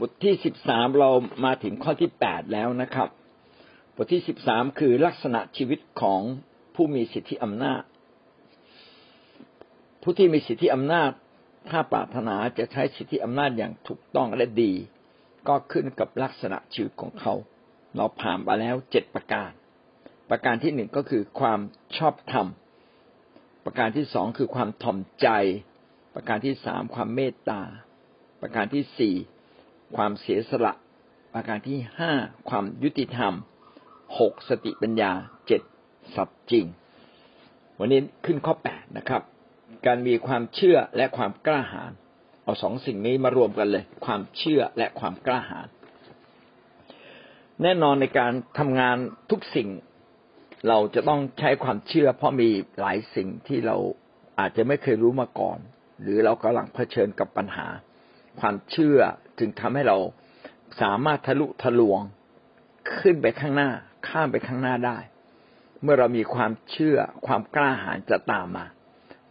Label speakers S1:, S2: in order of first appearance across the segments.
S1: บทที่สิบสามเรามาถึงข้อที่แปดแล้วนะครับ บทที่สิบสามคือลักษณะชีวิตของผู้มีสิทธิอำนาจ ผู้ที่มีสิทธิอำนาจ ถ้าปรารถนาจะใช้สิทธิอำนาจอย่างถูกต้องและดี ก็ขึ้นกับลักษณะชีวิตของเขา เราผ่านมาแล้วเจ็ดประการ ประการที่หนึ่งก็คือความชอบธรรม ประการที่สองคือความถ่อมใจ ประการที่สามความเมตตา ประการที่สี่ ความเสียสละ ประการที่ห้าความยุติธรรมหกสติปัญญาเจ็ดสัตย์จริง วันนี้ขึ้นข้อแปดนะครับ การมีความเชื่อและความกล้าหาญเอาสองสิ่งนี้มารวมกันเลย ความเชื่อและความกล้าหาญแน่นอนในการทำงานทุกสิ่ง เราจะต้องใช้ความเชื่อ เพราะมีหลายสิ่งที่เราอาจจะไม่เคยรู้มาก่อน หรือเรากำลังเผชิญกับปัญหา ความเชื่อ จึงทำให้เราสามารถทะลุทะลวงขึ้นไปข้างหน้า ข้ามไปข้างหน้าได้ เมื่อเรามีความเชื่อความกล้าหาญจะตามมา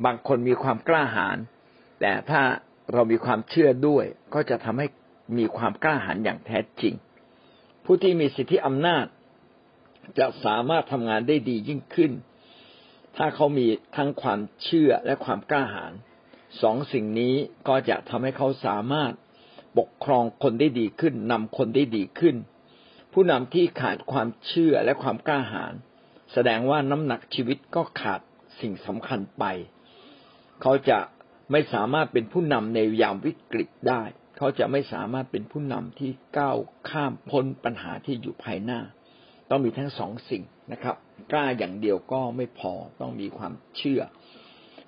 S1: บางคนมีความกล้าหาญแต่ถ้าเรามีความเชื่อด้วย ก็จะทำให้มีความกล้าหาญอย่างแท้จริง ผู้ที่มีสิทธิอำนาจ จะสามารถทำงานได้ดียิ่งขึ้น ถ้าเขามีทั้งความเชื่อและความกล้าหาญสองสิ่งนี้ก็จะทำให้เขาสามารถ ปกครองคนได้ดีขึ้นนำคนได้ดีขึ้น ผู้นำที่ขาดความเชื่อและความกล้าหาญแสดงว่าน้ำหนักชีวิตก็ขาดสิ่งสำคัญไป เขาจะไม่สามารถเป็นผู้นำในยามวิกฤตได้ เขาจะไม่สามารถเป็นผู้นำที่ก้าวข้ามพ้นปัญหาที่อยู่ภายหน้า ต้องมีทั้งสองสิ่งนะครับ กล้าอย่างเดียวก็ไม่พอ ต้องมีความเชื่อ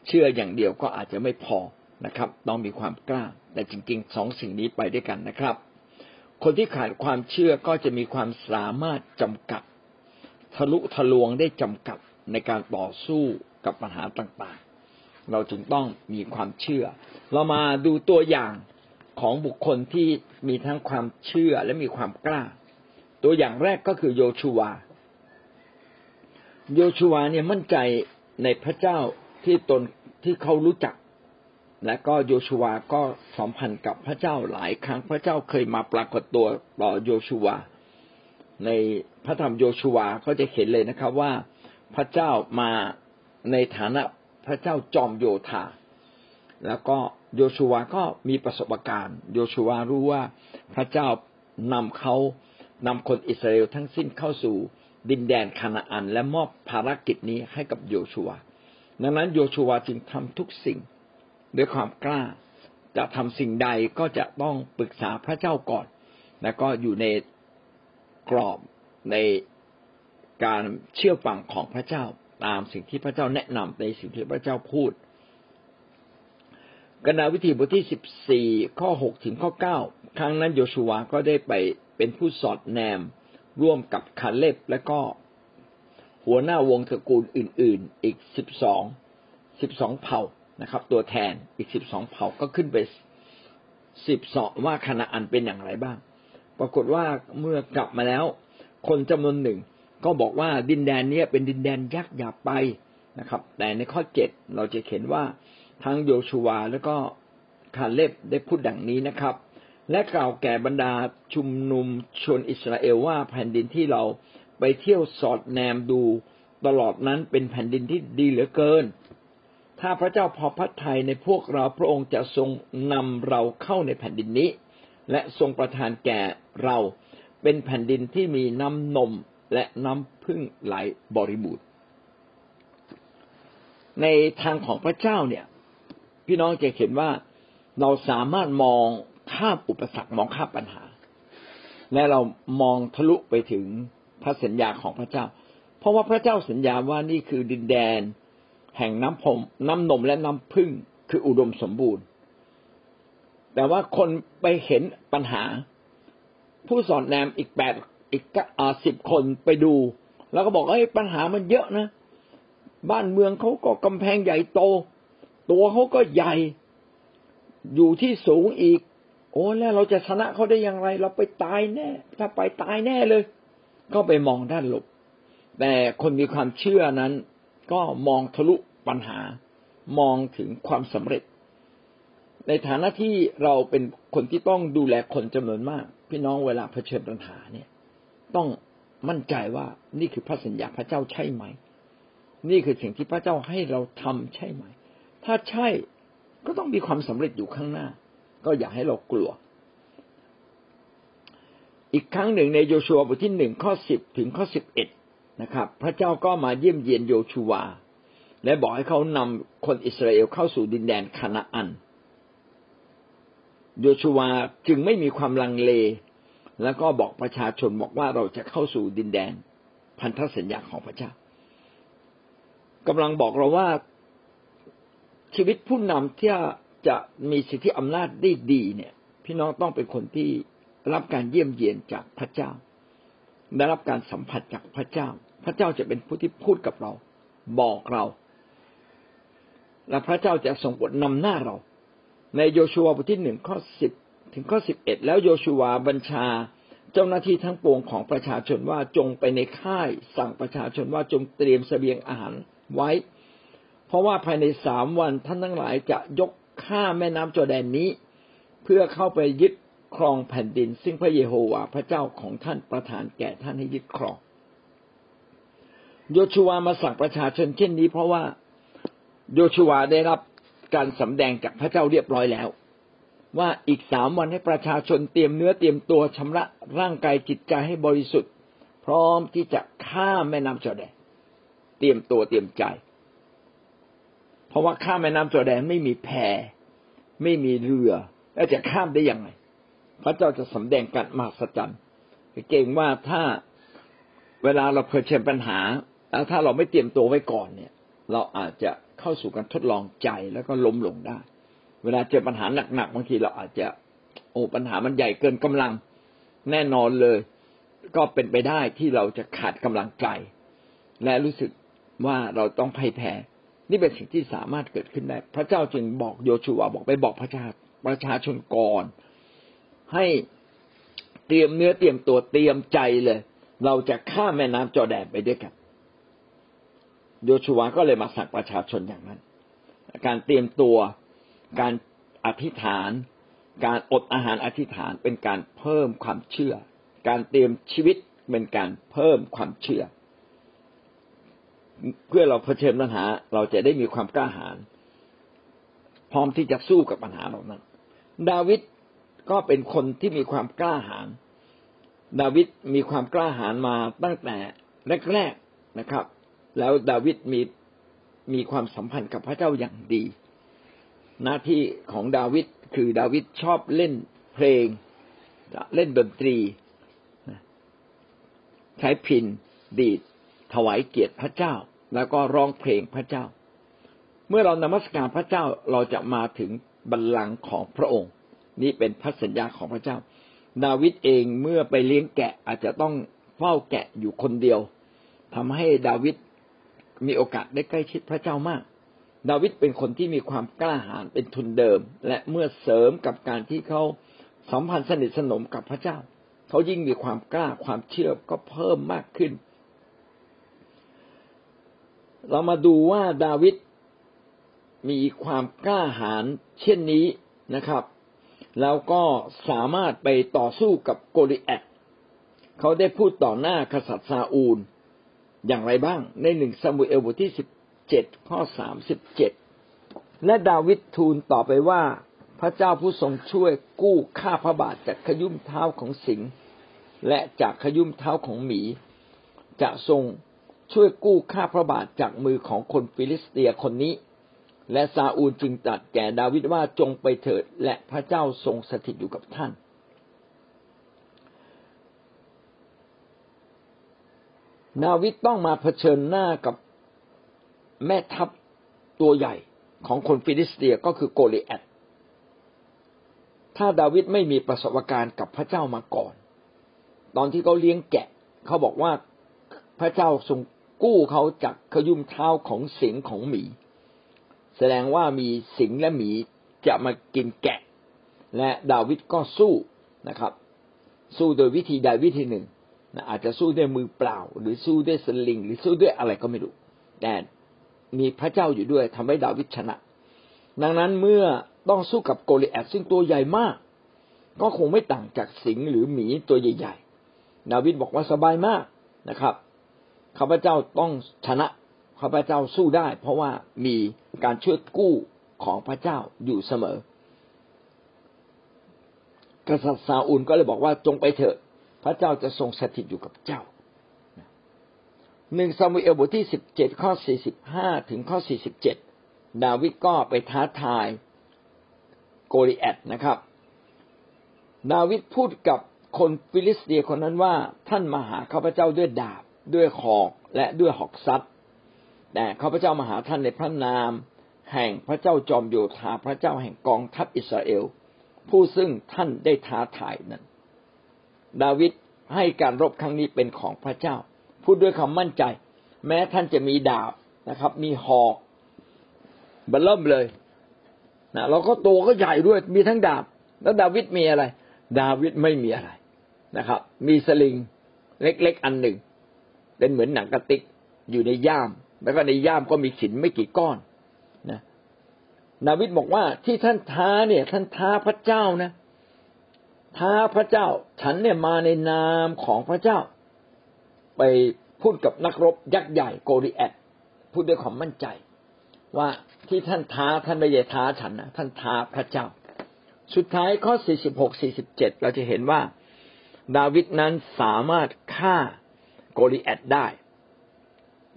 S1: เชื่ออย่างเดียวก็อาจจะไม่พอ นะครับ ต้องมีความกล้า แต่จริงๆสองสิ่งนี้ไปด้วยกันนะครับ คนที่ขาดความเชื่อก็จะมีความสามารถจำกัด ทะลุทะลวงได้จำกัดในการต่อสู้กับปัญหาต่างๆ เราจึงต้องมีความเชื่อ เรามาดูตัวอย่างของบุคคลที่มีทั้งความเชื่อและมีความกล้า ตัวอย่างแรกก็คือโยชูวา โยชูวาเนี่ยมั่นใจในพระเจ้าที่ตนที่เขารู้จัก และก็โยชูวาก็สัมพันธ์กับพระเจ้าหลายครั้งพระเจ้าเคยมาปรากฏตัวต่อโยชูวา ในพระธรรมโยชูวาก็จะเห็นเลยนะครับว่าพระเจ้ามาในฐานะพระเจ้าจอมโยธา แล้วก็โยชูวาก็มีประสบการณ์ โยชูวารู้ว่าพระเจ้านำเขานำคนอิสราเอลทั้งสิ้นเข้าสู่ดินแดนคานาอัน และมอบภารกิจนี้ให้กับโยชูวา ดังนั้นโยชูวาจึงทำทุกสิ่ง ด้วยความกล้า จะทำสิ่งใดก็จะต้องปรึกษาพระเจ้าก่อน แล้วก็อยู่ในกรอบในการเชื่อฟังของพระเจ้าตามสิ่งที่พระเจ้าแนะนำในสิ่งที่พระเจ้าพูดกนาวิธีบทที่สิบสี่ข้อหกถึงข้อเก้าครั้งนั้นโยชูวาก็ได้ไปเป็นผู้สอดแนมร่วมกับคาเล็บและก็หัวหน้าวงตระกูลอื่น ๆ อีกสิบสองสิบสองเผ่า นะครับ ตัวแทนอีกสิบสองเผ่าก็ขึ้นไปสิบสองว่าคณะอันเป็นอย่างไรบ้าง ปรากฏว่าเมื่อกลับมาแล้ว คนจำนวนหนึ่ง ก็บอกว่าดินแดนนี้เป็นดินแดนยักษ์อย่าไปนะครับ แต่ในข้อเจ็ดเราจะเห็นว่าทั้งโยชูวาแล้วก็คาเล็บได้พูดดังนี้นะครับ และกล่าวแก่บรรดาชุมนุมชนอิสราเอลว่าแผ่นดินที่เราไปเที่ยวสอดแนมดูตลอดนั้นเป็นแผ่นดินที่ดีเหลือเกิน ถ้าพระเจ้าพอพระทัยในพวกเราพระองค์จะทรงนำเราเข้าในแผ่นดินนี้ และทรงประทานแก่เราเป็นแผ่นดินที่มีน้ำนมและน้ำพึ่งไหลบริบูรณ์ในทางของพระเจ้าเนี่ย พี่น้องจะเห็นว่าเราสามารถมองข้ามอุปสรรคมองข้ามปัญหา และเรามองทะลุไปถึงพระสัญญาของพระเจ้า เพราะว่าพระเจ้าสัญญาว่านี่คือดินแดน แห่งน้ำผมน้ำนมและน้ำพึ่งคืออุดมสมบูรณ์ แต่ว่าคนไปเห็นปัญหา ผู้สอนแนมอีกแปดอีกสิบคนไปดู แล้วก็บอกเอ้ยปัญหามันเยอะนะ บ้านเมืองเขาก็กำแพงใหญ่โต ตัวเขาก็ใหญ่ อยู่ที่สูงอีก โอ้แล้วเราจะชนะเขาได้อย่างไร เราไปตายแน่ ถ้าไปตายแน่เลย ก็ไปมองด้านลบแต่คนมีความเชื่อนั้นก็มองทะลุ ปัญหามองถึงความสำเร็จ ในฐานะที่เราเป็นคนที่ต้องดูแลคนจำนวนมาก พี่น้องเวลาเผชิญปัญหาเนี่ย ต้องมั่นใจว่านี่คือพระสัญญาพระเจ้าใช่ไหม นี่คือสิ่งที่พระเจ้าให้เราทำใช่ไหม ถ้าใช่ก็ต้องมีความสำเร็จอยู่ข้างหน้า ก็อย่าให้เรากลัว อีกครั้งหนึ่งในโยชัวบทที่หนึ่งข้อสิบถึงข้อสิบเอ็ดนะครับ พระเจ้าก็มาเยี่ยมเยียนโยชัว และบอกให้เขานำคนอิสราเอลเข้าสู่ดินแดนคานาอัน โยชัวาจึงไม่มีความลังเล แล้วก็บอกประชาชนบอกว่าเราจะเข้าสู่ดินแดน พันธสัญญาของพระเจ้ากำลังบอกเราว่าชีวิตผู้นำที่จะมีสิทธิอำนาจได้ดีเนี่ย พี่น้องต้องเป็นคนที่รับการเยี่ยมเยียนจากพระเจ้า ได้รับการสัมผัสจากพระเจ้า พระเจ้าจะเป็นผู้ที่พูดกับเรา บอกเรา และพระเจ้าจะส่งบทนำหน้าเรา ในโยชัวาบทที่หนึ่งข้อสิบถึงข้อสิบเอ็ดแล้วโยชัวาบัญชา เจ้าหน้าที่ทั้งปวงของประชาชนว่าจงไปในค่าย สั่งประชาชนว่าจงเตรียมเสบียงอาหารไว้ เพราะว่าภายในสามวันท่านทั้งหลายจะยกข้าแม่น้ำจอแดนนี้ เพื่อเข้าไปยึดครองแผ่นดิน ซึ่งพระเยโฮวาห์พระเจ้าของท่านประทานแก่ท่านให้ยึดครองโยชูวามาสั่งประชาชนเช่นนี้เพราะว่า โยชูวาได้รับการสำแดงจากพระเจ้าเรียบร้อยแล้ว ว่าอีกสามวันให้ประชาชนเตรียมเนื้อเตรียมตัวชำระร่างกายจิตใจให้บริสุทธิ์ พร้อมที่จะข้ามแม่น้ำจอแดนเตรียมตัวเตรียมใจ เพราะว่าข้ามแม่น้ำจอแดนไม่มีแพไม่มีเรือ แล้วจะข้ามได้ยังไง พระเจ้าจะสำแดงการมหัศจรรย์เก่งว่าถ้าเวลาเราเผชิญปัญหาแล้วถ้าเราไม่เตรียมตัวไว้ก่อนเนี่ย เราอาจจะเข้าสู่การทดลองใจแล้วก็ล้มลงได้ เวลาเจอปัญหาหนักๆบางทีเราอาจจะ โอ้ปัญหามันใหญ่เกินกำลัง แน่นอนเลย ก็เป็นไปได้ที่เราจะขาดกำลังใจ และรู้สึกว่าเราต้องพ่ายแพ้นี่เป็นสิ่งที่สามารถเกิดขึ้นได้ พระเจ้าจึงบอกโยชูวาบอกไปบอกประชาประชาชนก่อน ให้เตรียมเนื้อเตรียมตัวเตรียมใจเลย เราจะข้ามแม่น้ำจอแดนไปด้วยกัน โยชูวาก็เลยมาสั่งประชาชนอย่างนั้น การเตรียมตัว การอธิษฐาน การอดอาหารอธิษฐานเป็นการเพิ่มความเชื่อ การเตรียมชีวิตเป็นการเพิ่มความเชื่อ เพื่อเราเผชิญปัญหา เราจะได้มีความกล้าหาญพร้อมที่จะสู้กับปัญหาเหล่านั้น ดาวิดก็เป็นคนที่มีความกล้าหาญดาวิดมีความกล้าหาญมาตั้งแต่แรก ๆนะครับ แล้วดาวิดมีมีความสัมพันธ์กับพระเจ้าอย่างดี หน้าที่ของดาวิดคือดาวิดชอบเล่นเพลง เล่นดนตรี ใช้พินดีดถวายเกียรติพระเจ้า แล้วก็ร้องเพลงพระเจ้า เมื่อเรานมัสการพระเจ้าเราจะมาถึงบัลลังก์ของพระองค์ นี่เป็นพันสัญญาของพระเจ้า ดาวิดเองเมื่อไปเลี้ยงแกะอาจจะต้องเฝ้าแกะอยู่คนเดียวทำให้ดาวิด มีโอกาสได้ใกล้ชิดพระเจ้ามาก ดาวิดเป็นคนที่มีความกล้าหาญเป็นทุนเดิม และเมื่อเสริมกับการที่เขาสัมพันธ์สนิทสนมกับพระเจ้า เขายิ่งมีความกล้าความเชื่อก็เพิ่มมากขึ้น เรามาดูว่าดาวิดมีความกล้าหาญเช่นนี้นะครับ แล้วก็สามารถไปต่อสู้กับโกลิแอตเขาได้พูดต่อหน้ากษัตริย์ซาอูล อย่างไรบ้าง ในหนึ่งซามูเอลบทที่สิบเจ็ดข้อสามสิบเจ็ดและดาวิดทูลต่อไปว่า พระเจ้าผู้ทรงช่วยกู้ข้าพระบาทจากขยุ้มเท้าของสิงห์และจากขยุ้มเท้าของหมี จะทรงช่วยกู้ข้าพระบาทจากมือของคนฟิลิสเตียคนนี้ และซาอูลจึงตรัสแก่ดาวิดว่าจงไปเถิด และพระเจ้าทรงสถิตอยู่กับท่าน ดาวิดต้องมาเผชิญหน้ากับแม่ทัพตัวใหญ่ของคนฟิลิสเตียก็คือโกลิแอตถ้าดาวิดไม่มีประสบการณ์กับพระเจ้ามาก่อน ตอนที่เขาเลี้ยงแกะ เขาบอกว่าพระเจ้าทรงกู้เขาจากขยุ่มเท้าของสิงของหมี แสดงว่ามีสิงและหมีจะมากินแกะ และดาวิดก็สู้นะครับ สู้โดยวิธีใดวิธีหนึ่ง อาจจะสู้ด้วยมือเปล่า หรือสู้ด้วยสลิง หรือสู้ด้วยอะไรก็ไม่รู้ แต่มีพระเจ้าอยู่ด้วยทำให้ดาวิดชนะ ดังนั้นเมื่อต้องสู้กับโกลิแอดซึ่งตัวใหญ่มาก ก็คงไม่ต่างจากสิงหรือหมีตัวใหญ่ๆดาวิดบอกว่าสบายมากนะครับข้าพเจ้าต้องชนะข้าพเจ้าสู้ได้ เพราะว่ามีการช่วยกู้ของพระเจ้าอยู่เสมอ กษัตริย์ซาอุลก็เลยบอกว่าจงไปเถอะ พระเจ้าจะทรงสถิตอยู่กับเจ้าหนึ่งซามูเอลบทที่สิบเจ็ดข้อสี่สิบห้าถึงข้อสี่สิบเจ็ดดาวิดก็ไปท้าทายโกลิแอดนะครับ ดาวิดพูดกับคนฟิลิสเตียคนนั้นว่าท่านมาหาข้าพเจ้าด้วยดาบด้วยหอกและด้วยหอกซัดแต่ข้าพเจ้ามาหาท่านในพระนาม แห่งพระเจ้าจอมโยธาพระเจ้าแห่งกองทัพอิสราเอล ผู้ซึ่งท่านได้ท้าทายนั้น ดาวิดให้การรบครั้งนี้เป็นของพระเจ้า พูดด้วยคำมั่นใจ แม้ท่านจะมีดาบนะครับ มีหอกบัลเริ่มเลยนะเราก็ตัวก็ใหญ่ด้วยมีทั้งดาบ แล้วดาวิดมีอะไร ดาวิดไม่มีอะไรนะครับ มีสลิงเล็กๆอันหนึ่ง เป็นเหมือนหนังกระติกอยู่ในย่าม แล้วก็ในย่ามก็มีขินไม่กี่ก้อนนะดาวิดบอกว่าที่ท่านท้าเนี่ย ท่านท้าพระเจ้านะ ท้าพระเจ้า ฉันเนี่ยมาในนามของพระเจ้า ไปพูดกับนักรบยักษ์ใหญ่โกลิแอดพูดด้วยความมั่นใจ ว่าที่ท่านท้าท่านไม่ได้ท้าฉันนะท่านท้าพระเจ้า สุดท้ายข้อ 46 47 เราจะเห็นว่า ดาวิดนั้นสามารถฆ่าโกลิแอดได้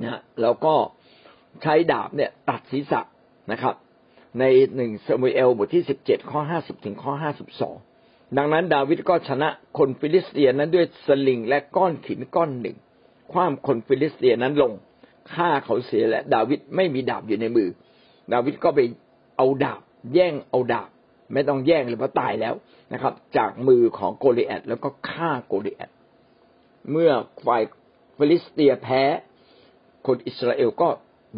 S1: นะแล้วก็ใช้ดาบเนี่ยตัดศีรษะนะครับ ในหนึ่งซามูเอลบทที่สิบเจ็ดข้อห้าสิบถึงข้อห้าสิบสอง ดังนั้นดาวิดก็ชนะคนฟิลิสเตียนนั้นด้วยสลิงและก้อนหินก้อนหนึ่ง คว่ำคนฟิลิสเตียนนั้นลงฆ่าเขาเสียและดาวิดไม่มีดาบอยู่ในมือ ดาวิดก็ไปเอาดาบ แย่งเอาดาบ ไม่ต้องแย่งเลยเพราะตายแล้วนะครับ จากมือของโกลิแอดแล้วก็ฆ่าโกลิแอดเมื่อฝ่ายฟิลิสเตียแพ้ คนอิสราเอลก็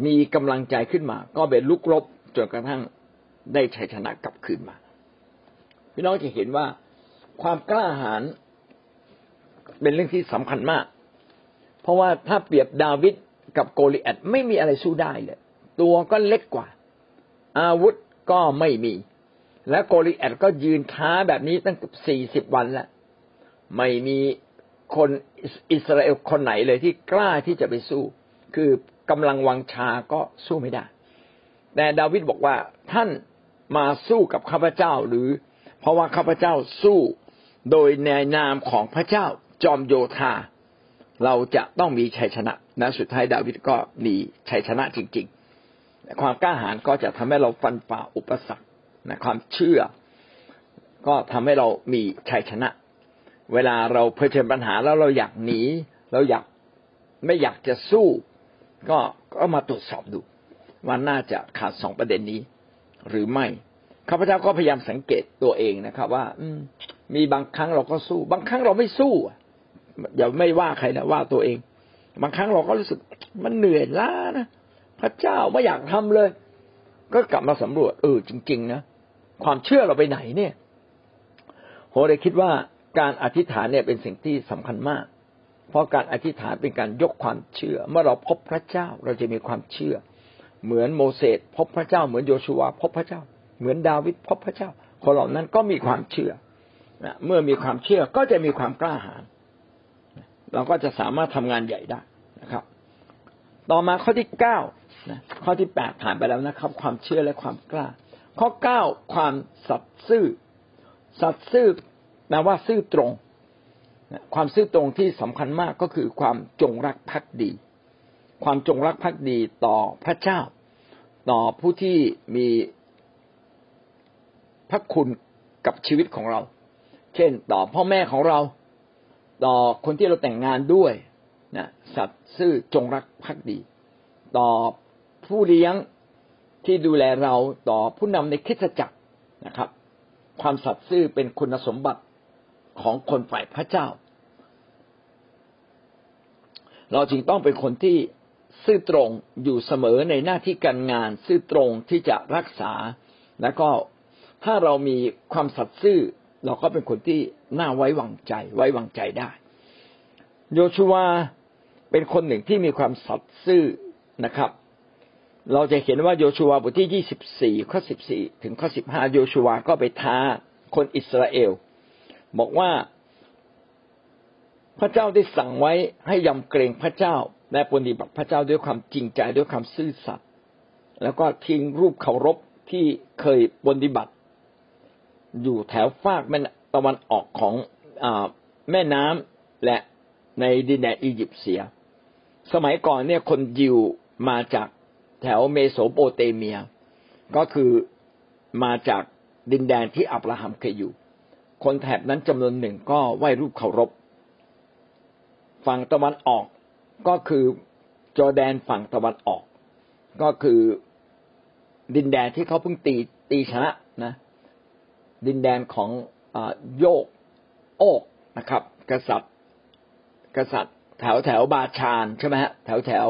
S1: มีกำลังใจขึ้นมา ก็ไปรุกรบจนกระทั่งได้ชัยชนะกลับคืนมา พี่น้องจะเห็นว่า ความกล้าหาญเป็นเรื่องที่สำคัญมาก เพราะว่าถ้าเปรียบดาวิดกับโกลิแอดไม่มีอะไรสู้ได้เลย ตัวก็เล็กกว่า อาวุธก็ไม่มี และโกลิแอดก็ยืนท้าแบบนี้ตั้งสี่สิบวันแล้ว ไม่มีคนอิสราเอลคนไหนเลยที่กล้าที่จะไปสู้ คือกำลังวังชาก็สู้ไม่ได้ แต่ดาวิดบอกว่าท่านมาสู้กับข้าพเจ้าหรือ เพราะว่าข้าพเจ้าสู้ โดยในนามของพระเจ้าจอมโยธา เราจะต้องมีชัยชนะนะสุดท้ายดาวิดก็มีชัยชนะจริง ๆ ความกล้าหาญก็จะทำให้เราฟันฝ่าอุปสรรคนะความเชื่อ ก็ทำให้เรามีชัยชนะ เวลาเราเผชิญปัญหาแล้วเราอยากหนี เราอยากไม่อยากจะสู้ ก็ก็มาตรวจสอบดูว่าน่าจะขาดสองประเด็นนี้ หรือไม่ข้าพเจ้าก็พยายามสังเกตตัวเองนะครับ ว่า อื มีบางครั้งเราก็สู้ บางครั้งเราไม่สู้อย่าไม่ว่าใครนะว่าตัวเอง บางครั้งเราก็รู้สึกมันเหนื่อยล้านะพระเจ้าไม่อยากทำเลย ก็กลับมาสำรวจเออจริง ๆ นะความเชื่อเราไปไหนเนี่ยโหเลยคิดว่าการอธิษฐานเนี่ยเป็นสิ่งที่สำคัญมาก เพราะการอธิษฐานเป็นการยกความเชื่อ เมื่อเราพบพระเจ้าเราจะมีความเชื่อ เหมือนโมเสสพบพระเจ้าเหมือนโยชูวาพบพระเจ้า เหมือนดาวิดพบพระเจ้าคนเหล่านั้นก็มีความเชื่อ เมื่อมีความเชื่อก็จะมีความกล้าหาญเราก็จะสามารถทำงานใหญ่ได้นะครับ ต่อมาข้อที่เก้าข้อที่แปดผ่านไปแล้วนะครับ ความเชื่อและความกล้า ข้อเก้าความสัตย์ซื่อ สัตย์ซื่อแปลว่าซื่อตรงความซื่อตรงที่สำคัญมากก็คือความจงรักภักดี ความจงรักภักดีต่อพระเจ้า ต่อผู้ที่มีพระคุณกับชีวิตของเรา เช่น ต่อพ่อแม่ของเรา ต่อคนที่เราแต่งงานด้วยนะสัตว์ซื่อจงรักภักดี ต่อผู้เลี้ยงที่ดูแลเราต่อผู้นำในคิดจักรนะครับ ความสัตย์ซื่อเป็นคุณสมบัติของคนฝ่ายพระเจ้า เราจึงต้องเป็นคนที่ซื่อตรงอยู่เสมอในหน้าที่การงาน ซื่อตรงที่จะรักษา แล้วก็ถ้าเรามีความสัตย์ซื่อ เราก็เป็นคนที่น่าไว้วางใจ ไว้วางใจได้ โยชูวาเป็นคนหนึ่งที่มีความสัตย์ซื่อนะครับ เราจะเห็นว่าโยชูวาบทที่ยี่สิบสี่ข้อสิบสี่ถึงข้อสิบห้าโยชูวาก็ไปท้าคนอิสราเอล บอกว่าพระเจ้าได้สั่งไว้ให้ยำเกรงพระเจ้าและปฏิบัติพระเจ้าด้วยความจริงใจด้วยความซื่อสัตย์แล้วก็ทิ้งรูปเคารพที่เคยปฏิบัติ อยู่แถวฟากแม่ตะวันออกของอแม่น้ำและในดินแดนอียิปต์เสีย สมัยก่อนเนี่ยคนยิวมาจากแถวเมโสโปเตเมีย ก็คือมาจากดินแดนที่อับราฮัมเคยอยู่ คนแถบนั้นจำนวนหนึ่งก็ไหว้รูปเคารพ ฝั่งตะวันออกก็คือจอแดนฝั่งตะวันออก ก็คือดินแดนที่เขาเพิ่งตีตีชนะนะ ดินแดนของโยกโอกนะครับ กษัตริย์ กษัตริย์ แถวแถวบาชานใช่ไหมฮะแถวแถว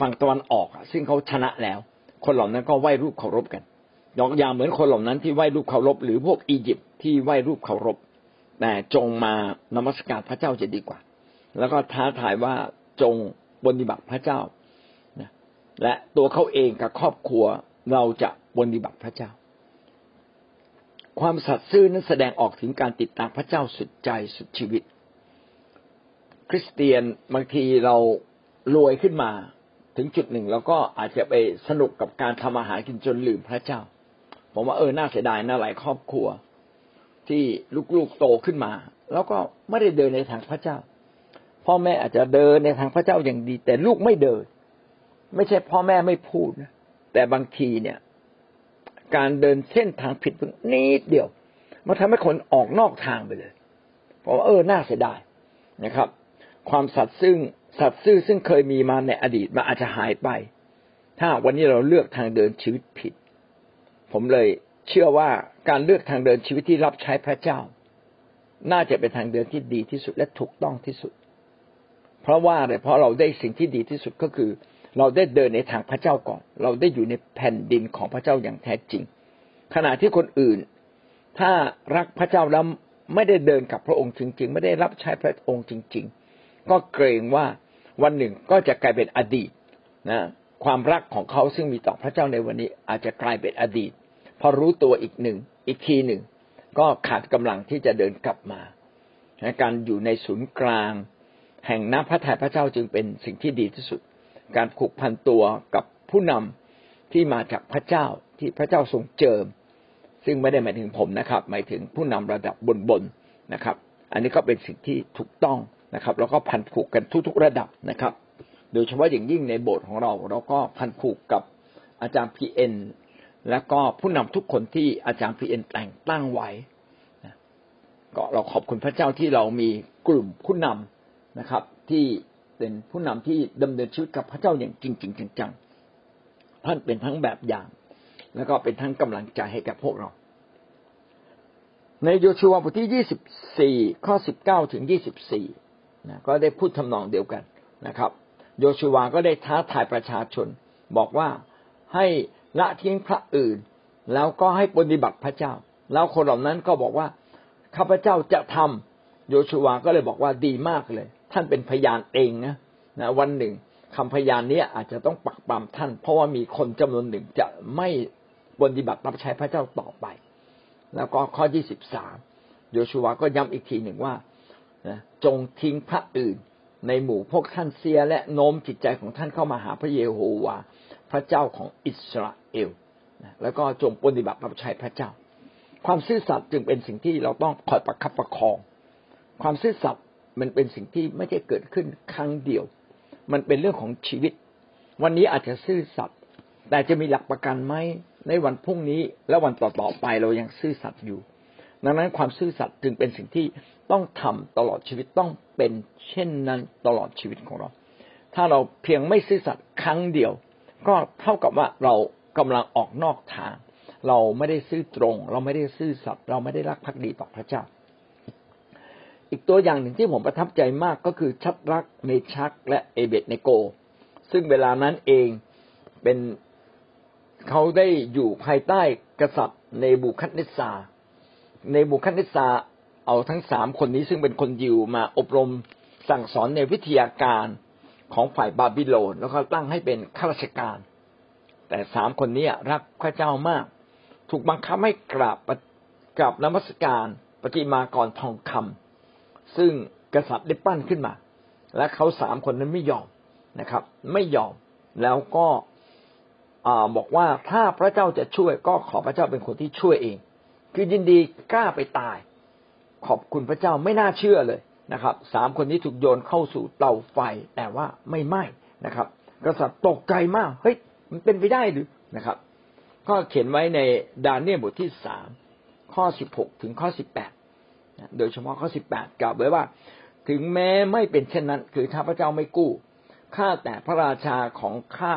S1: ฝั่งตะวันออก ซึ่งเขาชนะแล้ว คนเหล่านั้นก็ไหว้รูปเคารพกันยกยาเหมือนคนเหล่านั้นที่ไหว้รูปเคารพ หรือพวกอียิปต์ที่ไหว้รูปเคารพ แต่จงมานมัสการพระเจ้าจะดีกว่า แล้วก็ท้าทายว่าจงปฏิบัติพระเจ้าและตัวเขาเองกับครอบครัวเราจะปฏิบัติพระเจ้า ความสัตย์ซื่อนั้นแสดงออกถึงการติดตามพระเจ้าสุดใจสุดชีวิต คริสเตียนบางทีเรารวยขึ้นมาถึงจุดหนึ่งแล้วก็อาจจะไปสนุกกับการทำอาหารกินจนลืมพระเจ้า ผมว่าเออน่าเสียดายนะหลายครอบครัว ที่ลูกๆโตขึ้นมา แล้วก็ไม่ได้เดินในทางพระเจ้า พ่อแม่อาจจะเดินในทางพระเจ้าอย่างดี แต่ลูกไม่เดิน ไม่ใช่พ่อแม่ไม่พูดนะแต่บางทีเนี่ย การเดินเส้นทางผิดพนิดเดียวมันทำให้คนออกนอกทางไปเลยเพราะว่าเออน่าเสียดายนะครับ ความสัตย์ซึ่งสัตว์ซื่อซึ่งเคยมีมาในอดีตมันอาจจะหายไป ถ้าวันนี้เราเลือกทางเดินชีวิตผิด ผมเลยเชื่อว่าการเลือกทางเดินชีวิตที่รับใช้พระเจ้า น่าจะเป็นทางเดินที่ดีที่สุดและถูกต้องที่สุด เพราะว่าอะไรเพราะเราได้สิ่งที่ดีที่สุดก็คือ เราได้เดินในทางพระเจ้าก่อน เราได้อยู่ในแผ่นดินของพระเจ้าอย่างแท้จริง ขณะที่คนอื่น ถ้ารักพระเจ้าแล้วไม่ได้เดินกับพระองค์จริง ๆ ไม่ได้รับใช้พระองค์จริง ๆ ก็เกรงว่าวันหนึ่งก็จะกลายเป็นอดีตนะความรักของเขาซึ่งมีต่อพระเจ้าในวันนี้อาจจะกลายเป็นอดีต พอรู้ตัวอีกหนึ่งอีกทีหนึ่ง ก็ขาดกำลังที่จะเดินกลับมาการอยู่ในศูนย์กลาง แห่งน้ำพระทัยพระเจ้าจึงเป็นสิ่งที่ดีที่สุด การผูกพันตัวกับผู้นำที่มาจากพระเจ้าที่พระเจ้าทรงเจิม ซึ่งไม่ได้หมายถึงผมนะครับ หมายถึงผู้นำระดับบนๆนะครับ อันนี้ก็เป็นสิ่งที่ถูกต้องนะครับ แล้วก็พันผูกกันทุก ๆ ระดับนะครับ โดยเฉพาะอย่างยิ่งในโบสถ์ของเรา เราก็พันผูกกับอาจารย์พีเอ็นและก็ผู้นำทุกคนที่อาจารย์พีเอ็นแต่งตั้งไว้ก็เราขอบคุณพระเจ้าที่เรามีกลุ่มผู้นำนะครับ ที่ เป็นผู้นำที่ดำเนินชีวิตกับพระเจ้าอย่างจริงๆจังๆท่านเป็นทั้งแบบอย่าง แล้วก็เป็นทั้งกำลังใจให้กับพวกเรา ในโยชูวาบทที่ยี่สิบสี่ข้อสิบเก้าถึงยี่สิบสี่นะก็ได้พูดทำนองเดียวกันนะครับ โยชูวาก็ได้ท้าทายประชาชน บอกว่าให้ละทิ้งพระอื่น แล้วก็ให้ปฏิบัติพระเจ้า แล้วคนเหล่านั้นก็บอกว่าข้าพเจ้าจะทำโยชูวาก็เลยบอกว่าดีมากเลย ท่านเป็นพยานเองนะนะวันหนึ่งคำพยานนี้อาจจะต้องปักปามท่าน เพราะว่ามีคนจำนวนหนึ่งจะไม่ปฏิบัติรับใช้พระเจ้าต่อไป แล้วก็ข้อที่สิบสามโยชูวาก็ย้ำอีกทีหนึ่งว่าจงทิ้งพระอื่นในหมู่พวกท่านเสียและโน้มจิตใจของท่านเข้ามาหาพระเยโฮวา พระเจ้าของอิสราเอลแล้วก็จงปฏิบัติรับใช้พระเจ้า ความซื่อสัตย์จึงเป็นสิ่งที่เราต้องคอยประคับประคอง ความซื่อสัตย์ มันเป็นสิ่งที่ไม่ใช่เกิดขึ้นครั้งเดียว มันเป็นเรื่องของชีวิต วันนี้อาจจะซื่อสัตย์แต่จะมีหลักประกันไหมในวันพรุ่งนี้และวันต่อๆไปเรายังซื่อสัตย์อยู่ ดังนั้นความซื่อสัตย์จึงเป็นสิ่งที่ต้องทำตลอดชีวิตต้องเป็นเช่นนั้นตลอดชีวิตของเรา ถ้าเราเพียงไม่ซื่อสัตย์ครั้งเดียว ก็เท่ากับว่าเรากำลังออกนอกทาง เราไม่ได้ซื่อตรง เราไม่ได้ซื่อสัตย์เราไม่ได้รักภักดีต่อพระเจ้า อีกตัวอย่างหนึ่งที่ผมประทับใจมากก็คือชัดรัคเมชาคและเอเบดเนโก ซึ่งเวลานั้นเองเป็นเขาได้อยู่ภายใต้กษัตริย์เนบูคัดเนสซาร์เนบูคัดเนสซาร์เอาทั้งสามคนนี้ซึ่งเป็นคนยิวมาอบรมสั่งสอนในวิทยาการของฝ่ายบาบิโลนแล้วก็ตั้งให้เป็นข้าราชการ แต่สามคนนี้รักพระเจ้ามาก ถูกบังคับให้กราบกราบนมัสการปฏิมากรทองคำ ซึ่งกษัตริย์ได้ปั้นขึ้นมา และเขาสามคนนั้นไม่ยอมนะครับ ไม่ยอมแล้วก็บอกว่าถ้าพระเจ้าจะช่วยก็ขอพระเจ้าเป็นคนที่ช่วยเอง คือยินดีกล้าไปตาย ขอบคุณพระเจ้าไม่น่าเชื่อเลยนะครับสามคนนี้ถูกโยนเข้าสู่เตาไฟแต่ว่าไม่ไหม้นะครับ กษัตริย์ตกใจมากเฮ้ยมันเป็นไปได้หรือนะครับ ก็เขียนไว้ในดานเนียลบทที่สามข้อสิบหกถึงข้อสิบแปด โดยเฉพาะข้อสิบแปดกล่าวไว้ว่า ถึงแม้ไม่เป็นเช่นนั้น คือถ้าพระเจ้าไม่กู้ข้าแต่พระราชาของข้า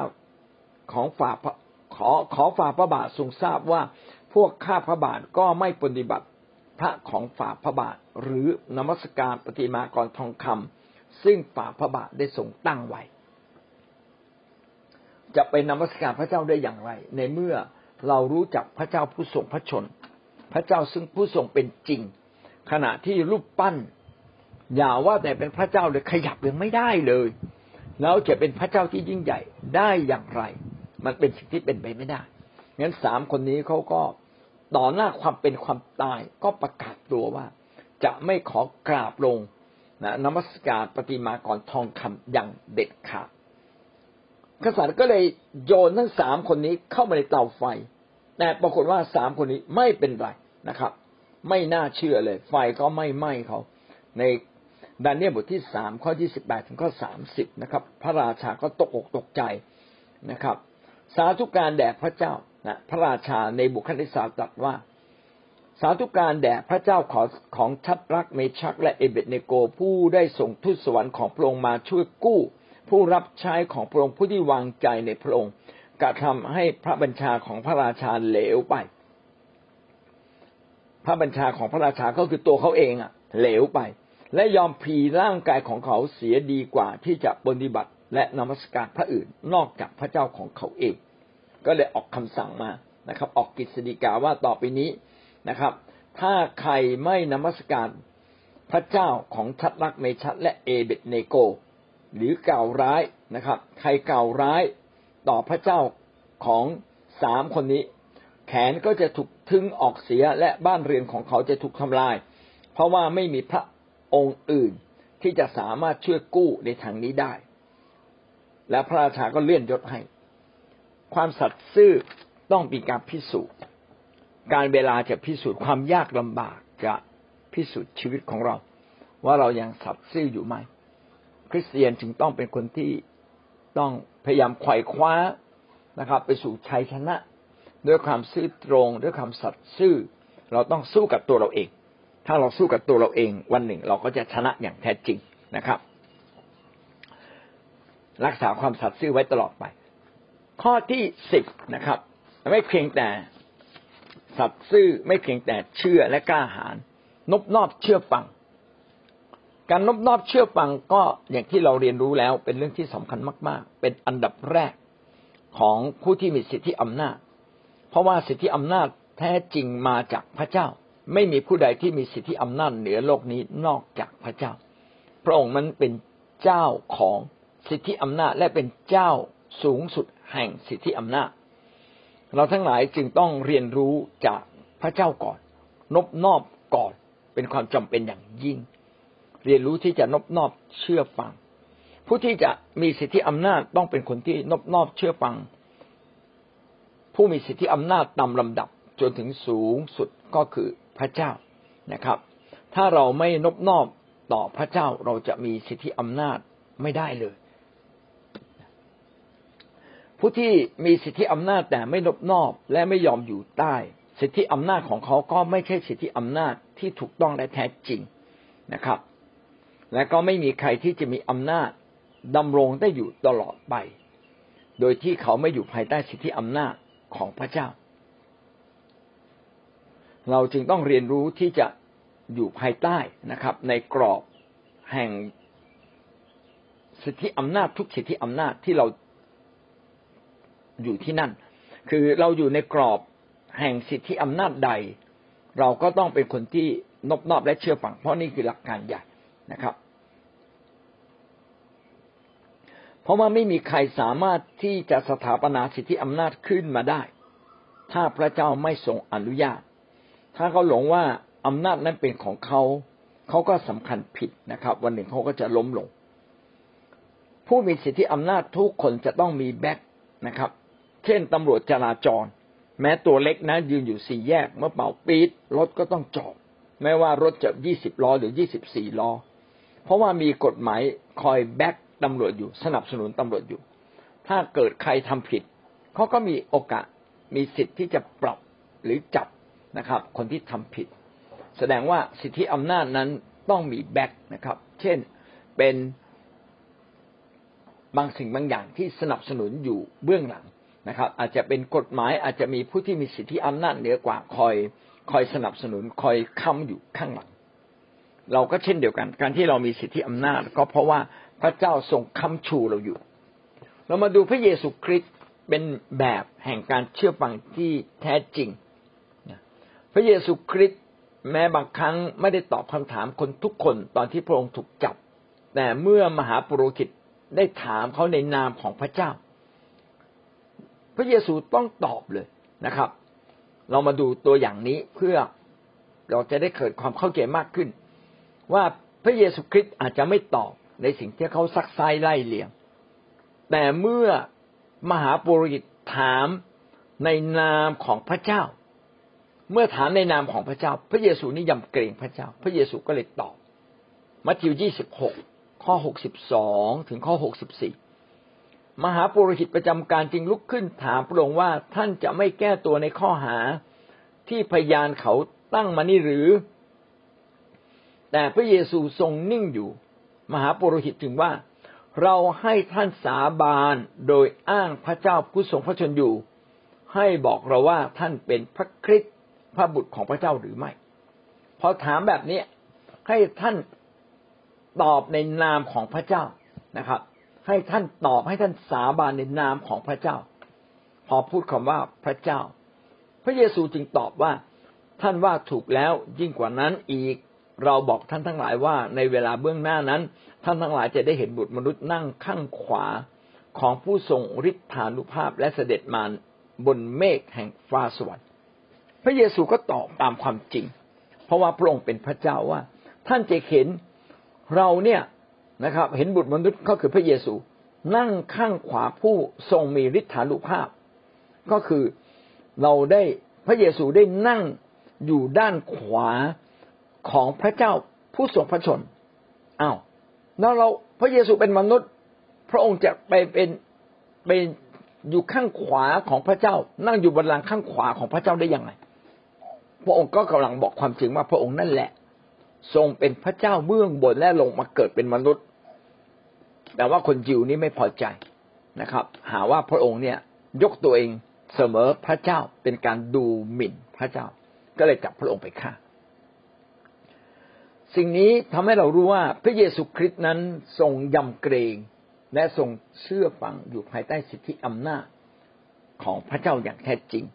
S1: ของฝ่าขอขอฝ่าพระบาททรงทราบว่าพวกข้าพระบาทก็ไม่ปฏิบัติพระของฝ่าพระบาท หรือนมัสการปฏิมากรทองคำซึ่งฝ่าพระบาทได้ทรงตั้งไว้ จะไปนมัสการพระเจ้าได้อย่างไร ในเมื่อเรารู้จักพระเจ้าผู้ทรงพระชน พระเจ้าซึ่งผู้ทรงเป็นจริง ขณะที่รูปปั้น อย่าว่าแต่เป็นพระเจ้าเลยขยับยังไม่ได้เลย แล้วจะเป็นพระเจ้าที่ยิ่งใหญ่ได้อย่างไร มันเป็นสิ่งที่เป็นไปไม่ได้งั้นสามคนนี้เขาก็ต่อหน้าความเป็นความตายก็ประกาศตัวว่า จะไม่ขอกราบลงนะนมัสการปฏิมากรทองคำอย่างเด็ดขาดกษัตริย์ก็เลยโยนทั้งสามคนนี้เข้ามาในเตาไฟ แต่ปรากฏว่าสามคนนี้ไม่เป็นไรนะครับ ไม่น่าเชื่อเลย ไฟก็ไม่ไหม้เขา ในดาเนียลบทที่สามข้อที่สิบแปดถึงข้อสามสิบนะครับ พระราชาก็ตกอกตกใจนะครับ สาธุการแด่พระเจ้านะพระราชาในบุคคลที่สาตรัสว่า สาธุการแด่พระเจ้าขอของชัดรักเมชักและเอเบตเนโกผู้ได้ส่งทูตสวรรค์ของพระองค์มาช่วยกู้ ผู้รับใช้ของพระองค์ผู้ที่วางใจในพระองค์กระทำให้พระบัญชาของพระราชาเหลวไป พระบัญชาของพระราชาก็คือตัวเขาเองอะเหลวไป และยอมพีร่างกายของเขาเสียดีกว่าที่จะปฏิบัติและนมัสการพระอื่นนอกจากพระเจ้าของเขาเอง ก็เลยออกคำสั่งมานะครับ ออกกิจสิกาว่าต่อไปนี้นะครับ ถ้าใครไม่นมัสการพระเจ้าของชัดรักเมชัดและเอเบตเนโก หรือกล่าวร้ายนะครับ ใครกล่าวร้ายต่อพระเจ้าของสามคนนี้ แขนก็จะถูกทึงออกเสียและบ้านเรือนของเขาจะถูกทำลาย เพราะว่าไม่มีพระองค์อื่นที่จะสามารถช่วยกู้ในทางนี้ได้ และพระราชาก็เลื่อนยศให้ ความสัตย์ซื่อต้องมีการพิสูจน์ การเวลาจะพิสูจน์ความยากลำบากจะพิสูจน์ชีวิตของเรา ว่าเรายังสัตย์ซื่ออยู่ไหม คริสเตียนจึงต้องเป็นคนที่ต้องพยายามไขว่คว้านะครับ ไปสู่ชัยชนะ ด้วยความซื่อตรง ด้วยความสัตย์ซื่อ เราต้องสู้กับตัวเราเอง ถ้าเราสู้กับตัวเราเอง วันหนึ่งเราก็จะชนะอย่างแท้จริงนะครับ รักษาความสัตย์ซื่อไว้ตลอดไป ข้อที่สิบนะครับ ไม่เพียงแต่สัตย์ซื่อไม่เพียงแต่เชื่อและกล้าหาญนบนอบเชื่อฟัง การนบนอบเชื่อฟังก็อย่างที่เราเรียนรู้แล้วเป็นเรื่องที่สำคัญมาก ๆ เป็นอันดับแรกของผู้ที่มีสิทธิอำนาจ เพราะว่าสิทธิอำนาจแท้จริงมาจากพระเจ้า ไม่มีผู้ใดที่มีสิทธิอำนาจเหนือโลกนี้นอกจากพระเจ้า พระองค์นั้นเป็นเจ้าของสิทธิอำนาจและเป็นเจ้าสูงสุดแห่งสิทธิอำนาจ เราทั้งหลายจึงต้องเรียนรู้จากพระเจ้าก่อน นบนอบก่อนเป็นความจำเป็นอย่างยิ่ง เรียนรู้ที่จะนบนอบเชื่อฟัง ผู้ที่จะมีสิทธิอำนาจต้องเป็นคนที่นบนอบเชื่อฟัง ผู้มีสิทธิอำนาจตามลำดับจนถึงสูงสุดก็คือพระเจ้านะครับ ถ้าเราไม่นบนอบต่อพระเจ้าเราจะมีสิทธิอำนาจไม่ได้เลย ผู้ที่มีสิทธิอำนาจแต่ไม่นบนอบและไม่ยอมอยู่ใต้ สิทธิอำนาจของเขาก็ไม่ใช่สิทธิอำนาจที่ถูกต้องและแท้จริงนะครับ และก็ไม่มีใครที่จะมีอำนาจดำรงได้อยู่ตลอดไป โดยที่เขาไม่อยู่ภายใต้สิทธิอำนาจ ของพระเจ้า เราจึงต้องเรียนรู้ที่จะอยู่ภายใต้นะครับ ในกรอบแห่งสิทธิอำนาจทุกสิทธิอำนาจที่เราอยู่ที่นั่น คือเราอยู่ในกรอบแห่งสิทธิอำนาจใด เราก็ต้องเป็นคนที่นบนอบและเชื่อฟัง เพราะนี่คือหลักการใหญ่นะครับ เพราะว่าไม่มีใครสามารถที่จะสถาปนาสิทธิอำนาจขึ้นมาได้ ถ้าพระเจ้าไม่ทรงอนุญาต ถ้าเขาหลงว่าอำนาจนั้นเป็นของเขาเขาก็สำคัญผิดนะครับ วันหนึ่งเขาก็จะล้มลง ผู้มีสิทธิอำนาจทุกคนจะต้องมีแบ็คนะครับ เช่นตำรวจจราจร แม้ตัวเล็กนะยืนอยู่สี่แยกเมื่อเป่าปี๊ดรถก็ต้องจอดแม้ว่ารถจะยี่สิบล้อหรือยี่สิบสี่ล้อ เพราะว่ามีกฎหมายคอยแบ็ก ตำรวจอยู่ สนับสนุนตำรวจอยู่ ถ้าเกิดใครทำผิดเขาก็มีโอกาสมีสิทธิ์ที่จะปรับหรือจับนะครับ คนที่ทำผิด แสดงว่าสิทธิอำนาจนั้นต้องมีแบ็กนะครับ เช่นเป็นบางสิ่งบางอย่างที่สนับสนุนอยู่เบื้องหลังนะครับ อาจจะเป็นกฎหมายอาจจะมีผู้ที่มีสิทธิอำนาจเหนือกว่าคอยคอยสนับสนุนคอยค้ำอยู่ข้างหลัง เราก็เช่นเดียวกัน การที่เรามีสิทธิอำนาจ ก็เพราะว่า พระเจ้าทรงค้ำชูเราอยู่ เรามาดูพระเยซูคริสต์เป็นแบบแห่งการเชื่อฟังที่แท้จริง พระเยซูคริสต์แม้บางครั้งไม่ได้ตอบคำถามคนทุกคนตอนที่พระองค์ถูกจับ แต่เมื่อมหาปุโรหิตได้ถามเขาในนามของพระเจ้า พระเยซูต้องตอบเลยนะครับ เรามาดูตัวอย่างนี้เพื่อเราจะได้เกิดความเข้าใจมากขึ้น ว่าพระเยซูคริสต์อาจจะไม่ตอบ ในสิ่งที่เขาซักไซไล่เลี่ยง แต่เมื่อมหาปุโรหิตถามในนามของพระเจ้า เมื่อถามในนามของพระเจ้า พระเยซูนี่ยำเกรงพระเจ้า พระเยซูก็เลยตอบมัทธิวยี่สิบหกข้อหกสิบสองถึงข้อหกสิบสี่มหาปุโรหิตประจำการจึงลุกขึ้นถามพระองค์ว่าท่านจะไม่แก้ตัวในข้อหาที่พยานเขาตั้งมานี่หรือ แต่พระเยซูทรงนิ่งอยู่ มหาปุโรหิตจึงว่า เราให้ท่านสาบานโดยอ้างพระเจ้าผู้ทรงพระชนอยู่ ให้บอกเราว่าท่านเป็นพระคริสต์พระบุตรของพระเจ้าหรือไม่ พอถามแบบนี้ให้ท่านตอบในนามของพระเจ้านะครับ ให้ท่านตอบให้ท่านสาบานในนามของพระเจ้า พอพูดคำว่าพระเจ้า พระเยซูจึงตอบว่าท่านว่าถูกแล้วยิ่งกว่านั้นอีก เราบอกท่านทั้งหลายว่าในเวลาเบื้องหน้านั้น ท่านทั้งหลายจะได้เห็นบุตรมนุษย์นั่งข้างขวาของผู้ทรงฤทธานุภาพและเสด็จมาบนเมฆแห่งฟ้าสวรรค์ พระเยซูก็ตอบตามความจริง เพราะว่าพระองค์เป็นพระเจ้าว่า ท่านจะเห็นเราเนี่ยนะครับ เห็นบุตรมนุษย์ก็คือพระเยซู นั่งข้างขวาผู้ทรงมีฤทธานุภาพ ก็คือเราได้พระเยซูได้นั่งอยู่ด้านขวา ของพระเจ้าผู้ทรงพระชนอ้าวแล้วเราพระเยซูเป็นมนุษย์ พระองค์จะไปเป็นเป็นอยู่ข้างขวาของพระเจ้า นั่งอยู่บนหลังข้างขวาของพระเจ้าได้ยังไง พระองค์ก็กำลังบอกความจริงว่าพระองค์นั่นแหละ ทรงเป็นพระเจ้าเบื้องบนและลงมาเกิดเป็นมนุษย์ แต่ว่าคนยิวนี่ไม่พอใจนะครับ หาว่าพระองค์เนี่ยยกตัวเองเสมอพระเจ้าเป็นการดูหมิ่นพระเจ้า ก็เลยจับพระองค์ไปฆ่า สิ่งนี้ทำให้เรารู้ว่าพระเยซูคริสต์นั้นทรงยำเกรงและทรงเชื่อฟังอยู่ภายใต้สิทธิอำนาจของพระเจ้าอย่างแท้จริง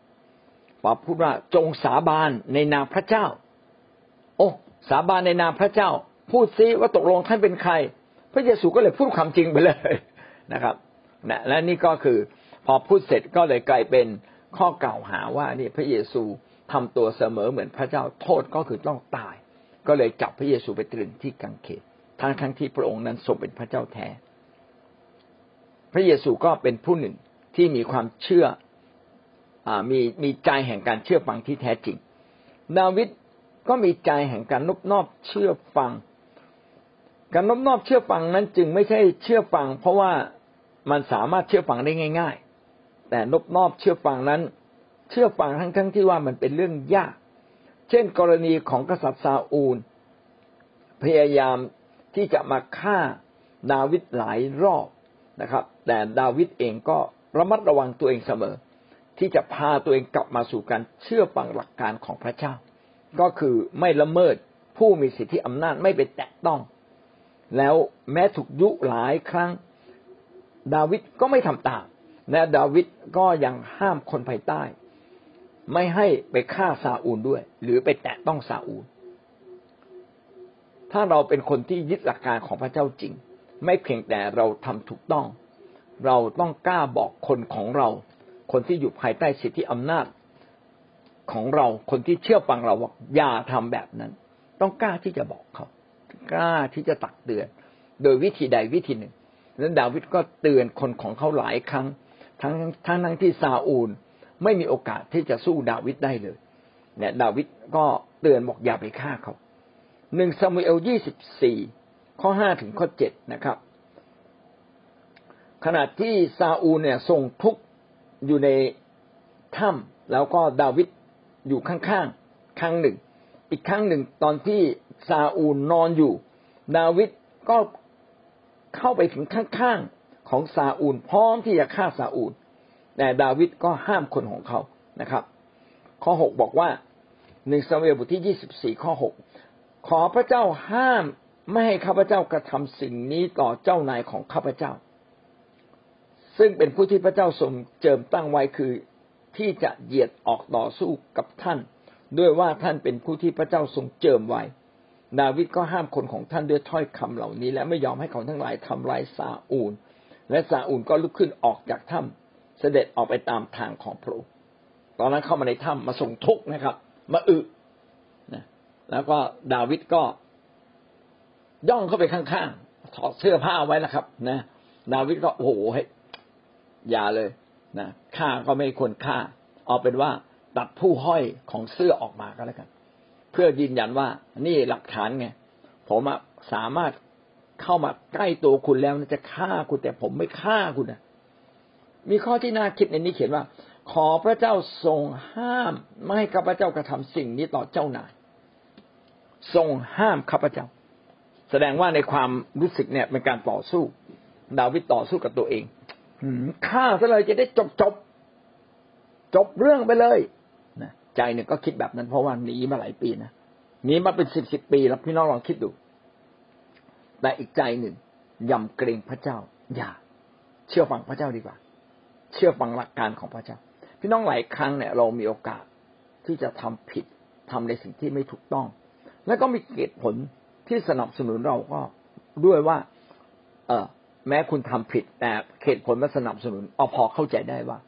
S1: พอพูดว่าจงสาบานในนามพระเจ้า โอ้สาบานในนามพระเจ้า พูดซิว่าตกลงท่านเป็นใคร พระเยซูก็เลยพูดความจริงไปเลยนะครับนะและนี่ก็คือพอพูดเสร็จก็เลยกลายเป็นข้อกล่าวหาว่านี่พระเยซูทำตัวเสมอเหมือนพระเจ้าโทษก็คือต้องตาย ก็เลยจับพระเยซูไปตรึงที่กังเขนทั้งทั้งที่พระองค์นั้นทรงเป็นพระเจ้าแท้ พระเยซูก็เป็นผู้หนึ่งที่มีความเชื่ออมีมีใจแห่งการเชื่อฟังที่แท้จริงดาวิดก็มีใจแห่งการนบนอบเชื่อฟัง การนบนอบเชื่อฟังนั้นจึงไม่ใช่เชื่อฟัง เพราะว่ามันสามารถเชื่อฟังได้ง่าย ๆ แต่นบนอบเชื่อฟังนั้น เชื่อฟังทั้งทั้งที่ว่ามันเป็นเรื่องยาก เช่นกรณีของกษัตริย์ซาอูล พยายามที่จะมาฆ่าดาวิดหลายรอบนะครับ แต่ดาวิดเองก็ระมัดระวังตัวเองเสมอ ที่จะพาตัวเองกลับมาสู่การเชื่อฟังหลักการของพระเจ้า ก็คือไม่ละเมิดผู้มีสิทธิอำนาจไม่ไปแตะต้อง แล้วแม้ถูกยุหลายครั้ง ดาวิดก็ไม่ทำตามและดาวิดก็ยังห้ามคนภายใต้ ไม่ให้ไปฆ่าซาอูลด้วย หรือไปแตะต้องซาอูล ถ้าเราเป็นคนที่ยึดหลักการของพระเจ้าจริง ไม่เพียงแต่เราทำถูกต้อง เราต้องกล้าบอกคนของเรา คนที่อยู่ภายใต้สิทธิอำนาจของเราคนที่เชื่อฟังเราว่าอย่าทำแบบนั้น ต้องกล้าที่จะบอกเขา กล้าที่จะตักเตือน โดยวิธีใดวิธีหนึ่ง แล้วดาวิดก็เตือนคนของเขาหลายครั้ง ทั้งทั้งทั้งที่ซาอูล ไม่มีโอกาสที่จะสู้ดาวิดได้เลยเนี่ยดาวิดก็เตือนบอกอย่าไปฆ่าเขาหนึ่งซามูเอลยี่สิบสี่ข้อห้าถึงข้อเจ็ดนะครับ ขณะที่ซาอูลเนี่ยทรงทุกข์อยู่ในถ้ำแล้วก็ดาวิดอยู่ข้างๆครั้งหนึ่ง อีกครั้งหนึ่งตอนที่ซาอูลนอนอยู่ ดาวิดก็เข้าไปถึงข้างๆของซาอูลพร้อมที่จะฆ่าซาอูล แต่ดาวิดก็ห้ามคนของเขานะครับ ข้อหกบอกว่าหนึ่งซาเอลบทที่ยี่สิบสี่ข้อหกขอพระเจ้าห้ามไม่ให้ข้าพเจ้ากระทำสิ่งนี้ต่อเจ้านายของข้าพเจ้า ซึ่งเป็นผู้ที่พระเจ้าทรงเจิมตั้งไว้คือที่จะเหยียดออกต่อสู้กับท่าน ด้วยว่าท่านเป็นผู้ที่พระเจ้าทรงเจิมไว้ ดาวิดก็ห้ามคนของท่านด้วยถ้อยคำเหล่านี้ และไม่ยอมให้เขาทั้งหลายทำลายซาอูล และซาอูลก็ลุกขึ้นออกจากถ้ำ เสด็จออกไปตามทางของพระองค์ตอนนั้นเข้ามาในถ้ำมาส่งทุกข์นะครับ มาอึนะแล้วก็ดาวิดก็ ย่องเข้าไปข้างๆถอดเสื้อผ้าไว้แล้วครับ นะ ดาวิดก็โอ้โหอย่าเลยนะฆ่าก็ไม่ควรฆ่า เอาเป็นว่าตัดผู้ห้อยของเสื้อออกมาก็แล้วกัน เพื่อยืนยันว่านี่หลักฐานไงผมสามารถเข้ามาใกล้ตัวคุณแล้วจะฆ่าคุณแต่ผมไม่ฆ่าคุณนะ มีข้อที่น่าคิดในนี้เขียนว่า ขอพระเจ้าทรงห้าม ไม่ให้ข้าพเจ้ากระทำสิ่งนี้ต่อเจ้านายทรงห้ามข้าพเจ้า แสดงว่าในความรู้สึกเนี่ยเป็นการต่อสู้ ดาวิดต่อสู้กับตัวเองฆ่าซะเลยจะได้จบจบจบเรื่องไปเลยนะใจหนึ่งก็คิดแบบนั้นเพราะว่าหนีมาหลายปีนะหนีมาเป็นสิบสิบปีแล้วพี่น้องลองคิดดู แต่อีกใจหนึ่งยำเกรงพระเจ้า อย่า เชื่อฟังพระเจ้าดีกว่า เชื่อฟังหลักการของพระเจ้า พี่น้องหลายครั้งเนี่ยเรามีโอกาสที่จะทำผิดทำในสิ่งที่ไม่ถูกต้อง แล้วก็มีเหตุผลที่สนับสนุนเราก็ด้วยว่า เออแม้คุณทำผิดแต่เหตุผลมาสนับสนุนเอาพอเข้าใจได้ว่า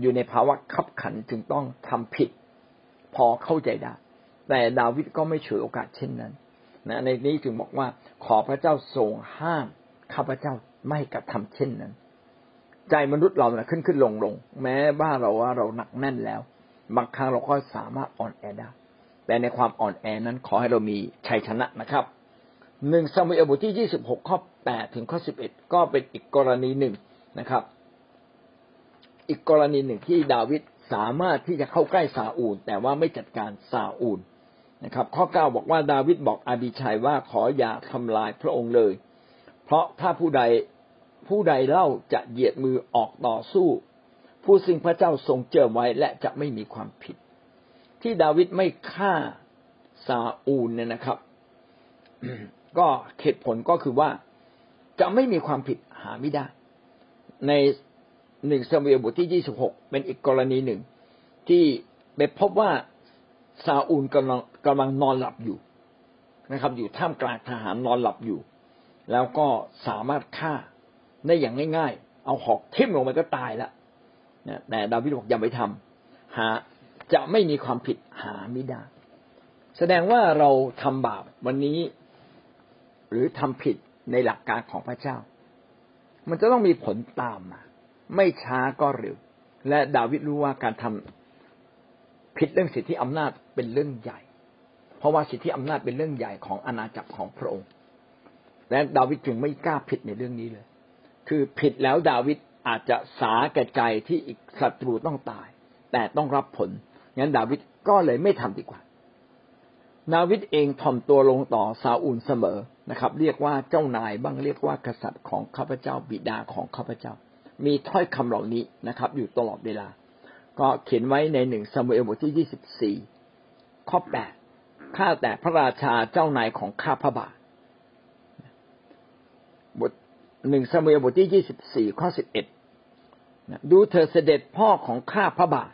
S1: อยู่ในภาวะขับขันจึงต้องทำผิด พอเข้าใจได้ แต่ดาวิดก็ไม่ฉวยโอกาสเช่นนั้นนะในนี้จึงบอกว่าขอพระเจ้าทรงห้ามข้าพเจ้าไม่กระทำเช่นนั้น ใจมนุษย์เราเนะขึ้นขึ้นลงลงแม้บ้าเราว่าเราหนักแน่นแล้ว บางครั้งเราก็สามารถอ่อนแอได้ แต่ในความอ่อนแอนั้นขอให้เรามีชัยชนะนะครับหนึ่งซามูเอลบทที่ยี่สิบหกข้อแปดถึงข้อสิบเอ็ดก็เป็นอีกกรณีหนึ่งนะครับ อีกกรณีหนึ่งที่ดาวิดสามารถที่จะเข้าใกล้ซาอูล แต่ว่าไม่จัดการซาอูลนะครับ ข้อเก้าบอกว่าดาวิดบอกอาบิชัยว่าขออย่าทำลายพระองค์เลย เพราะถ้าผู้ใด ผู้ใดเล่าจะเหยียดมือออกต่อสู้ ผู้ซึ่งพระเจ้าทรงเจิมไว้และจะไม่มีความผิด ที่ดาวิดไม่ฆ่าซาอูลเนี่ยนะครับ ก็เหตุผลก็คือว่าจะไม่มีความผิดหาไม่ได้ ในหนึ่งสมุยบทที่ยี่สิบหกเป็นอีกกรณีหนึ่ง ที่ไปพบว่าซาอูลกำลังกำลังนอนหลับอยู่นะครับ อยู่ท่ามกลางทหารนอนหลับอยู่ แล้วก็สามารถฆ่า ได้อย่างง่าย ๆ เอาหอกทิ่มลงไปก็ตายแล้วแต่ดาวิดบอกอย่าไปทำหาจะไม่มีความผิดหาไม่ได้ แสดงว่าเราทำบาปวันนี้ หรือทำผิดในหลักการของพระเจ้า มันจะต้องมีผลตามมา ไม่ช้าก็เร็ว และดาวิดรู้ว่าการทำผิดเรื่องสิทธิอำนาจเป็นเรื่องใหญ่ เพราะว่าสิทธิอำนาจเป็นเรื่องใหญ่ของอาณาจักรของพระองค์ และดาวิดจึงไม่กล้าผิดในเรื่องนี้เลย คือผิดแล้วดาวิดอาจจะสาแก่ใจที่อีกศัตรูต้องตาย แต่ต้องรับผลงั้นดาวิดก็เลยไม่ทำดีกว่า ดาวิดเองถ่อมตัวลงต่อซาอูลเสมอนะครับ เรียกว่าเจ้านายบ้างเรียกว่ากษัตริย์ของข้าพเจ้าบิดาของข้าพเจ้า มีถ้อยคำเหล่านี้นะครับ อยู่ตลอดเวลา ก็เขียนไว้ในหนึ่งซามูเอลบทที่ยี่สิบสี่ข้อแปดข้าแต่พระราชาเจ้านายของข้าพระบาทบท หนึ่งซามูเอลบทที่ยี่สิบสี่ข้อสิบเอ็ดดูเธอเสด็จพ่อของข้าพระบาท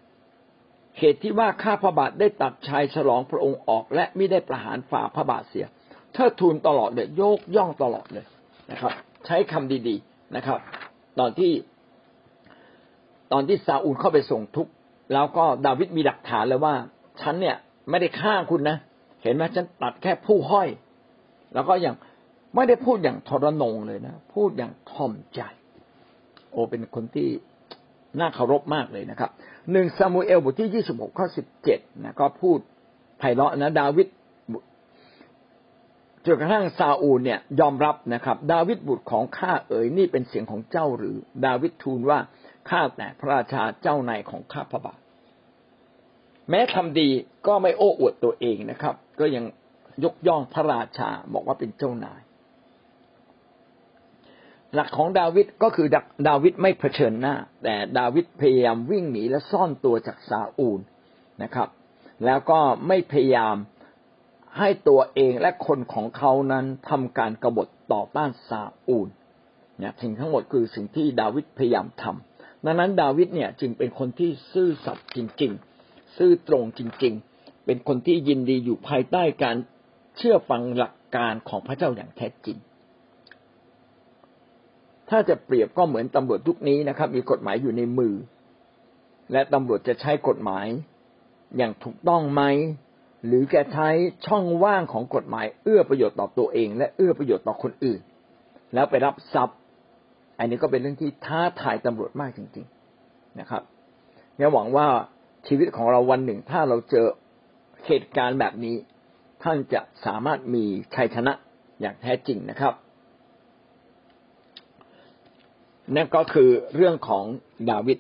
S1: เหตุที่ว่าข้าพระบาทได้ตัดชายฉลองพระองค์ออก และไม่ได้ประหารฝ่าพระบาทเสียเทิดทูนตลอดเลยโยกย่องตลอดเลยนะครับ ใช้คำดีๆนะครับ ตอนที่ตอนที่ซาอูลเข้าไปส่งทุกข์แล้วก็ดาวิดมีหลักฐานเลยว่า ฉันเนี่ยไม่ได้ฆ่าคุณนะ เห็นไหมฉันตัดแค่ผู้ห้อย แล้วก็อย่าง ไม่ได้พูดอย่างทรนงเลยนะ พูดอย่างถ่อมใจ โอเป็นคนที่น่าเคารพมากเลยนะครับหนึ่งซามูเอลบทที่ยี่สิบหกข้อสิบเจ็ดนะก็พูดไพเราะนะดาวิดจนกระทั่งซาอูลเนี่ยยอมรับนะครับ ดาวิดบุตรของข้าเอ๋ยนี่เป็นเสียงของเจ้าหรือ ดาวิดทูลว่าข้าแต่พระราชาเจ้านายของข้าพระบาทแม้ทำดีก็ไม่โอ้อวดตัวเองนะครับ ก็ยังยกย่องพระราชาบอกว่าเป็นเจ้านาย หลักของดาวิดก็คือดาวิดไม่เผชิญหน้า แต่ดาวิดพยายามวิ่งหนีและซ่อนตัวจากซาอูลนะครับ แล้วก็ไม่พยายามให้ตัวเองและคนของเขานั้นทำการกรบฏต่อต้านซาอูลเนี่ยสิ่งทั้งหมดคือสิ่งที่ดาวิดพยายามทำดังนั้นดาวิดเนี่ยจึงเป็นคนที่ซื่อสัตย์จริง ๆ ซื่อตรงจริง ๆ เป็นคนที่ยินดีอยู่ภายใต้การเชื่อฟังหลักการของพระเจ้าอย่างแท้จริง ถ้าจะเปรียบก็เหมือนตำรวจทุกนี้นะครับ มีกฎหมายอยู่ในมือ และตำรวจจะใช้กฎหมาย อย่างถูกต้องไหมหรือแกใช้ช่องว่างของกฎหมาย เอื้อประโยชน์ต่อตัวเอง และเอื้อประโยชน์ต่อคนอื่น แล้วไปรับทรัพย์ อันนี้ก็เป็นเรื่องที่ท้าทายตำรวจมากจริง ๆนะครับเนี่ยหวังว่าชีวิตของเราวันหนึ่ง ถ้าเราเจอเหตุการณ์แบบนี้ ท่านจะสามารถมีชัยชนะอย่างแท้จริงนะครับ นั่นก็คือเรื่องของดาวิด